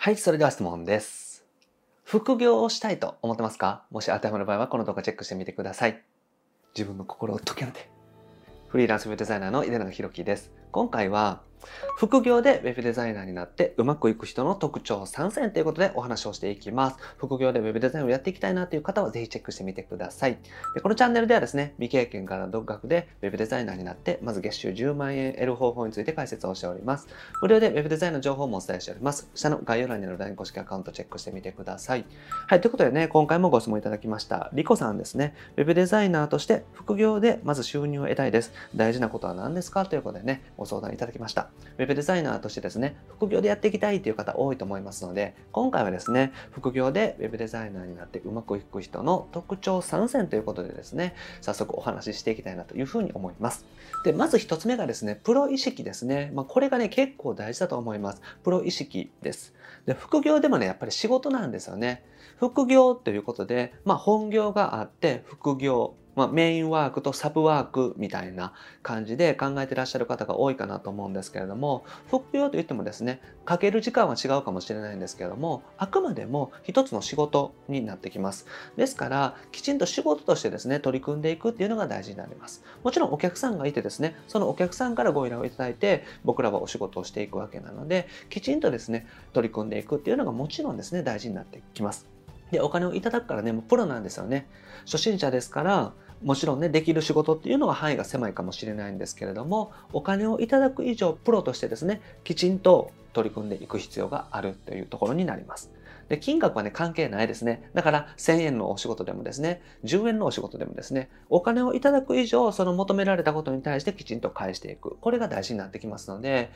はい、それでは質問です。副業をしたいと思ってますか？もし当てはまる場合はこの動画チェックしてみてください。自分の心を解き放て。フリーランスウェブデザイナーの井出永弘樹です。今回は副業でウェブデザイナーになってうまくいく人の特徴3選ということでお話をしていきます。副業でウェブデザインをやっていきたいなという方はぜひチェックしてみてください。でこのチャンネルではですね、未経験から独学でウェブデザイナーになって、まず月収10万円得る方法について解説をしております。無料でウェブデザインの情報もお伝えしております。下の概要欄にある LINE 公式アカウントチェックしてみてください。はい、ということでね、今回もご質問いただきました。リコさんですね。ウェブデザイナーとして副業でまず収入を得たいです。大事なことは何ですか？ということでね、ご相談いただきました。ウェブデザイナーとしてですね、副業でやっていきたいという方多いと思いますので、今回はですね、副業でウェブデザイナーになってうまくいく人の特徴3選ということでですね、早速お話ししていきたいなというふうに思います。で、まず1つ目がですね、プロ意識ですね。まあ、これがね、結構大事だと思います。プロ意識です。で、副業でもね、やっぱり仕事なんですよね。副業ということで、まあ、本業があって、副業、まあ、メインワークとサブワークみたいな感じで考えてらっしゃる方が多いかなと思うんですけれども、副業といってもですね、かける時間は違うかもしれないんですけれども、あくまでも一つの仕事になってきます。ですから、きちんと仕事としてですね、取り組んでいくっていうのが大事になります。もちろんお客さんがいてですね、そのお客さんからご依頼をいただいて、僕らはお仕事をしていくわけなので、きちんとですね、取り組んでいくっていうのがもちろんですね、大事になってきます。で、お金をいただくからね、もうプロなんですよね。初心者ですから、もちろんね、できる仕事っていうのは範囲が狭いかもしれないんですけれども、お金をいただく以上、プロとしてですね、きちんと取り組んでいく必要があるというところになります。で、金額はね、関係ないですね。だから、1000円のお仕事でもですね、10円のお仕事でもですね、お金をいただく以上、その求められたことに対してきちんと返していく。これが大事になってきますので、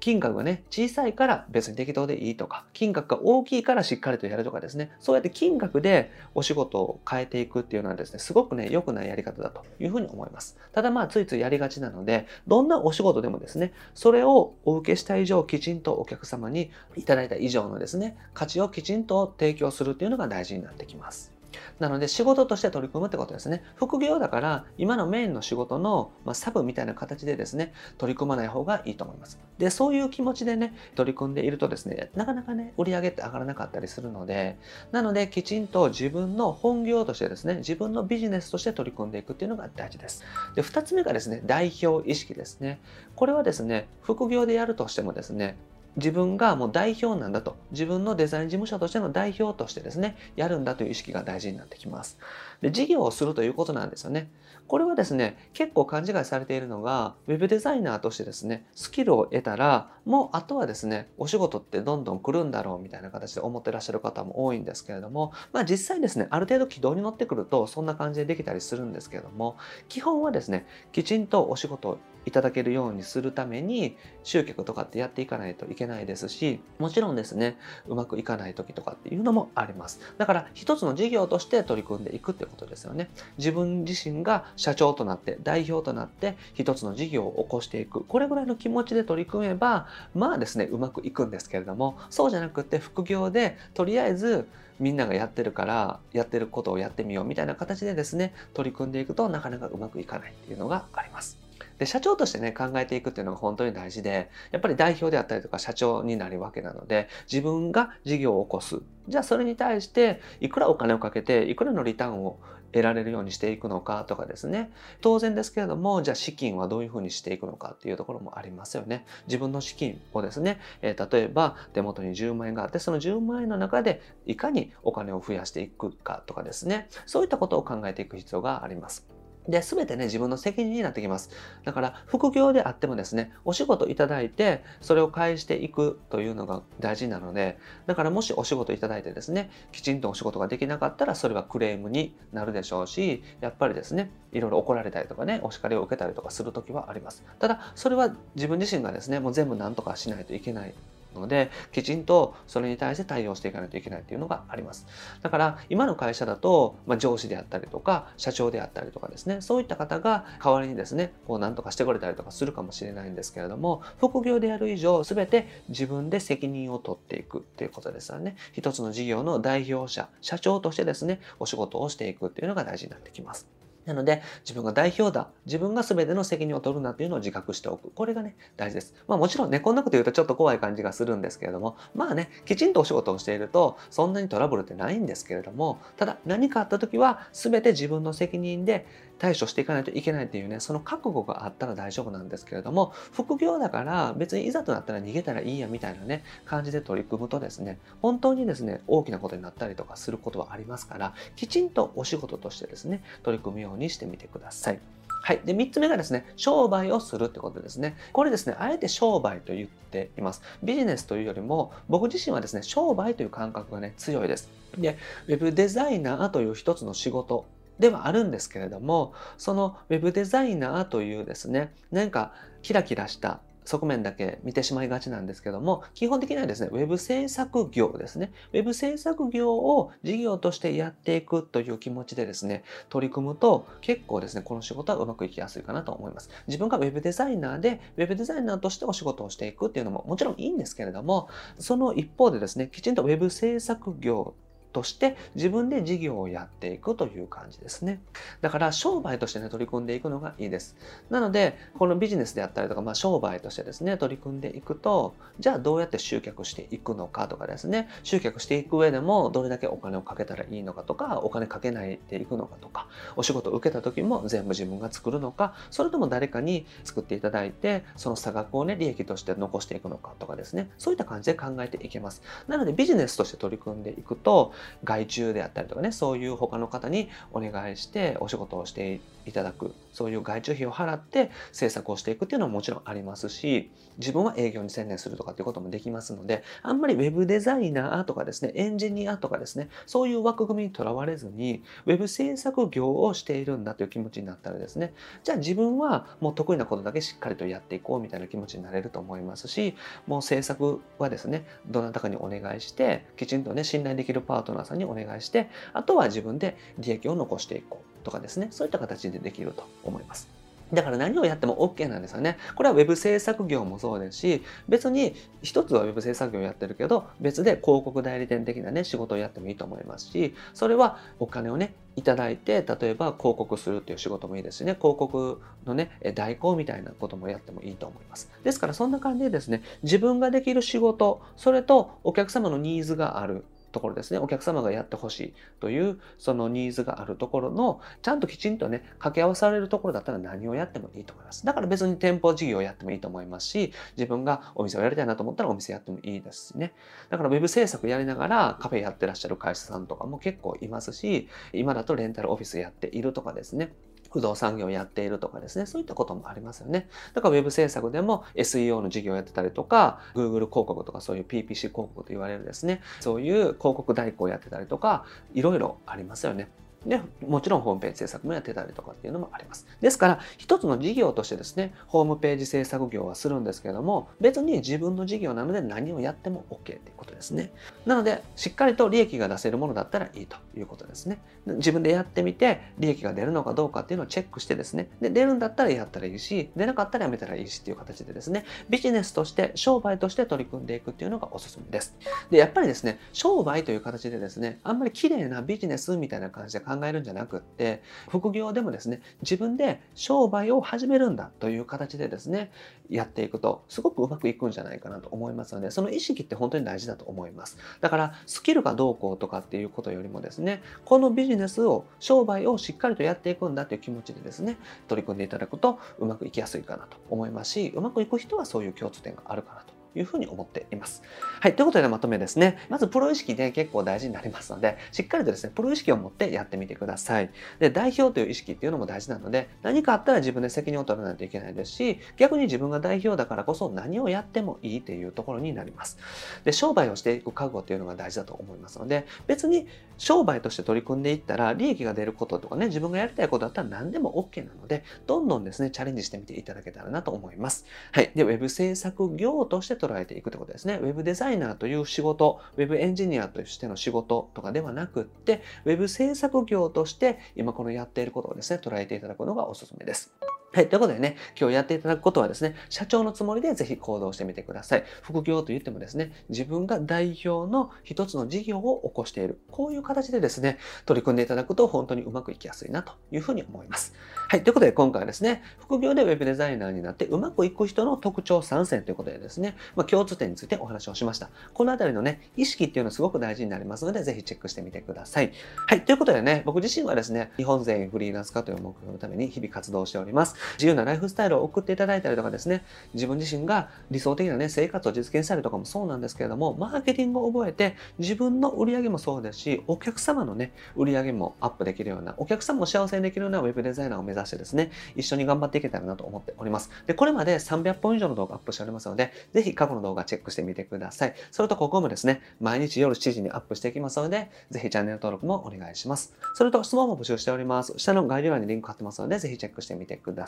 金額がね、小さいから別に適当でいいとか、金額が大きいからしっかりとやるとかですね、そうやって金額でお仕事を変えていくっていうのはですね、すごくね、良くないやり方だというふうに思います。ただまあ、ついついやりがちなので、どんなお仕事でもですね、それをお受けした以上、きちんとお客様にいただいた以上のですね、価値をきちんと提供するっていうのが大事になってきます。なので仕事として取り組むってことですね。副業だから今のメインの仕事の、ま、サブみたいな形でですね、取り組まない方がいいと思います。で、そういう気持ちでね、取り組んでいるとですね、なかなかね、売り上げって上がらなかったりするので、なのできちんと自分の本業としてですね、自分のビジネスとして取り組んでいくっていうのが大事です。で、二つ目がですね、代表意識ですね。これはですね、副業でやるとしてもですね、自分がもう代表なんだと。自分のデザイン事務所としての代表としてですねやるんだという意識が大事になってきます。で事業をするということなんですよね。これはですね結構勘違いされているのがウェブデザイナーとしてですねスキルを得たらもうあとはですねお仕事ってどんどん来るんだろうみたいな形で思ってらっしゃる方も多いんですけれどもまあ実際ですねある程度軌道に乗ってくるとそんな感じでできたりするんですけれども基本はですねきちんとお仕事をいただけるようにするために集客とかってやっていかないといけないですしもちろんですねうまくいかない時とかっていうのもあります。だから一つの事業として取り組んでいくってことですよね。自分自身が社長となって代表となって一つの事業を起こしていく。これぐらいの気持ちで取り組めばまあですねうまくいくんですけれどもそうじゃなくて副業でとりあえずみんながやってるからやってることをやってみようみたいな形でですね取り組んでいくとなかなかうまくいかないっていうのがあります。で社長としてね考えていくっていうのが本当に大事でやっぱり代表であったりとか社長になるわけなので自分が事業を起こす。じゃあそれに対していくらお金をかけていくらのリターンを得られるようにしていくのかとかですね。当然ですけれどもじゃあ資金はどういうふうにしていくのかっていうところもありますよね。自分の資金をですね、えー、例えば手元に10万円があってその10万円の中でいかにお金を増やしていくかとかですね。そういったことを考えていく必要があります。で、すべてね、自分の責任になってきます。だから、副業であってもですね、お仕事いただいて、それを返していくというのが大事なので、だからもしお仕事いただいてですね、きちんとお仕事ができなかったら、それはクレームになるでしょうし、やっぱりですね、いろいろ怒られたりとかね、お叱りを受けたりとかするときはあります。ただ、それは自分自身がですね、もう全部何とかしないといけないので、きちんとそれに対して対応していかないといけないっていうのがあります。だから、今の会社だと、まあ、上司であったりとか、社長であったりとかですね、そういった方が代わりにですね、こう何とかしてくれたりとかするかもしれないんですけれども、副業でやる以上、すべて自分で責任を取っていくっていうことですよね。一つの事業の代表者、社長としてですね、お仕事をしていくっていうのが大事になってきます。なので、自分が代表だ。自分が全ての責任を取るなっていうのを自覚しておく。これがね、大事です。まあもちろんね、こんなこと言うとちょっと怖い感じがするんですけれども、まあね、きちんとお仕事をしていると、そんなにトラブルってないんですけれども、ただ何かあった時は、全て自分の責任で対処していかないといけないっていうね、その覚悟があったら大丈夫なんですけれども、副業だから別にいざとなったら逃げたらいいやみたいなね、感じで取り組むとですね、本当にですね、大きなことになったりとかすることはありますから、きちんとお仕事としてですね、取り組むようににしてみてください。はい。で、3つ目がですね、商売をするってことですね。これですね、あえて商売と言っています。ビジネスというよりも、僕自身はですね、商売という感覚がね、強いです。で、ウェブデザイナーという一つの仕事ではあるんですけれども、そのウェブデザイナーというですね、なんかキラキラした側面だけ見てしまいがちなんですけども、基本的にはですね、ウェブ制作業ですね。ウェブ制作業を事業としてやっていくという気持ちでですね、取り組むと結構ですね、この仕事はうまくいきやすいかなと思います。自分がウェブデザイナーで、ウェブデザイナーとしてお仕事をしていくっていうのももちろんいいんですけれども、その一方でですね、きちんとウェブ制作業として自分で事業をやっていくという感じですね。だから商売としてね、取り組んでいくのがいいです。なので、このビジネスであったりとか、まあ商売としてですね、取り組んでいくと、じゃあどうやって集客していくのかとかですね、集客していく上でもどれだけお金をかけたらいいのかとか、お金かけないでいくのかとか、お仕事を受けた時も全部自分が作るのか、それとも誰かに作っていただいて、その差額をね、利益として残していくのかとかですね、そういった感じで考えていけます。なのでビジネスとして取り組んでいくと、外注であったりとかね、そういう他の方にお願いしてお仕事をしていただく、そういう外注費を払って制作をしていくっていうのはもちろんありますし、自分は営業に専念するとかっていうこともできますので、あんまりウェブデザイナーとかですね、エンジニアとかですね、そういう枠組みにとらわれずに、ウェブ制作業をしているんだという気持ちになったらですね、じゃあ自分はもう得意なことだけしっかりとやっていこうみたいな気持ちになれると思いますし、もう制作はですね、どなたかにお願いして、きちんとね、信頼できるパートナーさんにお願いして、あとは自分で利益を残していこうとかですね、そういった形でできると思います。だから何をやっても OK なんですよね。これは Web 制作業もそうですし、別に一つは Web 制作業をやってるけど、別で広告代理店的なね、仕事をやってもいいと思いますし、それはお金をね、いただいて、例えば広告するっていう仕事もいいですしね、広告のね、代行みたいなこともやってもいいと思います。ですからそんな感じでですね、自分ができる仕事、それとお客様のニーズがある。ところですね、お客様がやってほしいというそのニーズがあるところの、ちゃんときちんとね、掛け合わされるところだったら何をやってもいいと思います。だから別に店舗事業をやってもいいと思いますし、自分がお店をやりたいなと思ったらお店やってもいいですしね。だからウェブ制作やりながらカフェやってらっしゃる会社さんとかも結構いますし、今だとレンタルオフィスやっているとかですね。不動産業をやっているとかですね、そういったこともありますよね。だから Web 制作でも SEO の事業をやってたりとか、Google 広告とかそういう PPC 広告と言われるですね、そういう広告代行をやってたりとか、いろいろありますよね。で、もちろんホームページ制作もやってたりとかっていうのもあります。ですから、一つの事業としてですね、ホームページ制作業はするんですけども、別に自分の事業なので何をやっても OK っていうことですね。なので、しっかりと利益が出せるものだったらいいということですね。自分でやってみて、利益が出るのかどうかっていうのをチェックしてですね、で、出るんだったらやったらいいし、出なかったらやめたらいいしっていう形でですね、ビジネスとして、商売として取り組んでいくっていうのがおすすめです。で、やっぱりですね、商売という形でですね、あんまり綺麗なビジネスみたいな感じで考えるんじゃなくって、副業でもですね、自分で商売を始めるんだという形でですね、やっていくと、すごくうまくいくんじゃないかなと思いますので、その意識って本当に大事だと思います。だから、スキルがどうこうとかっていうことよりもですね、このビジネスを、商売をしっかりとやっていくんだという気持ちでですね、取り組んでいただくとうまくいきやすいかなと思いますし、うまくいく人はそういう共通点があるかなというふうに思っています。はい。ということでまとめですね。まずプロ意識で結構大事になりますので、しっかりとですね、プロ意識を持ってやってみてください。で、代表という意識っていうのも大事なので、何かあったら自分で責任を取らないといけないですし、逆に自分が代表だからこそ何をやってもいいっていうところになります。で、商売をしていく覚悟っていうのが大事だと思いますので、別に商売として取り組んでいったら、利益が出ることとかね、自分がやりたいことだったら何でも OK なので、どんどんですね、チャレンジしてみていただけたらなと思います。はい。で、ウェブ制作業として捉えていくってことですね。ウェブデザイナーという仕事、ウェブエンジニアとしての仕事とかではなくって、ウェブ制作業として今このやっていることをですね、捉えていただくのがおすすめです。はい。ということでね、今日やっていただくことはですね、社長のつもりでぜひ行動してみてください。副業と言ってもですね、自分が代表の一つの事業を起こしている。こういう形でですね、取り組んでいただくと本当にうまくいきやすいなというふうに思います。はい。ということで今回はですね、副業で Web デザイナーになってうまくいく人の特徴3選ということでですね、まあ、共通点についてお話をしました。このあたりのね、意識っていうのはすごく大事になりますので、ぜひチェックしてみてください。はい。ということでね、僕自身はですね、日本全員フリーランス化という目標のために日々活動しております。自由なライフスタイルを送っていただいたりとかですね、自分自身が理想的なね、生活を実現したりとかもそうなんですけれども、マーケティングを覚えて、自分の売り上げもそうですし、お客様のね、売り上げもアップできるような、お客様も幸せにできるようなウェブデザイナーを目指してですね、一緒に頑張っていけたらなと思っております。で、これまで300本以上の動画アップしておりますので、ぜひ過去の動画チェックしてみてください。それとここもですね、毎日夜7時にアップしていきますので、ぜひチャンネル登録もお願いします。それと質問も募集しております。下の概要欄にリンク貼ってますので、ぜひチェックしてみてください。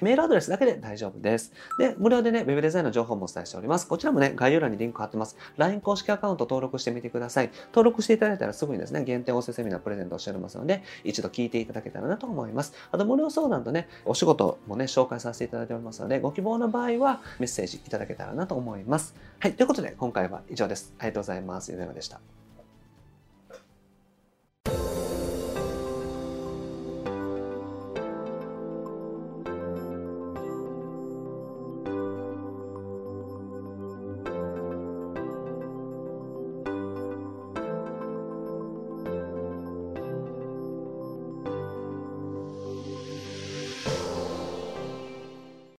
メールアドレスだけで大丈夫です。で、無料でね、ウェブデザインの情報もお伝えしております。こちらもね、概要欄にリンク貼ってます。LINE 公式アカウント登録してみてください。登録していただいたらすぐにですね、限定音声セミナープレゼントをしておりますので、一度聞いていただけたらなと思います。あと、無料相談とね、お仕事もね、紹介させていただいておりますので、ご希望の場合はメッセージいただけたらなと思います。はい、ということで、今回は以上です。ありがとうございます。ゆでまでした。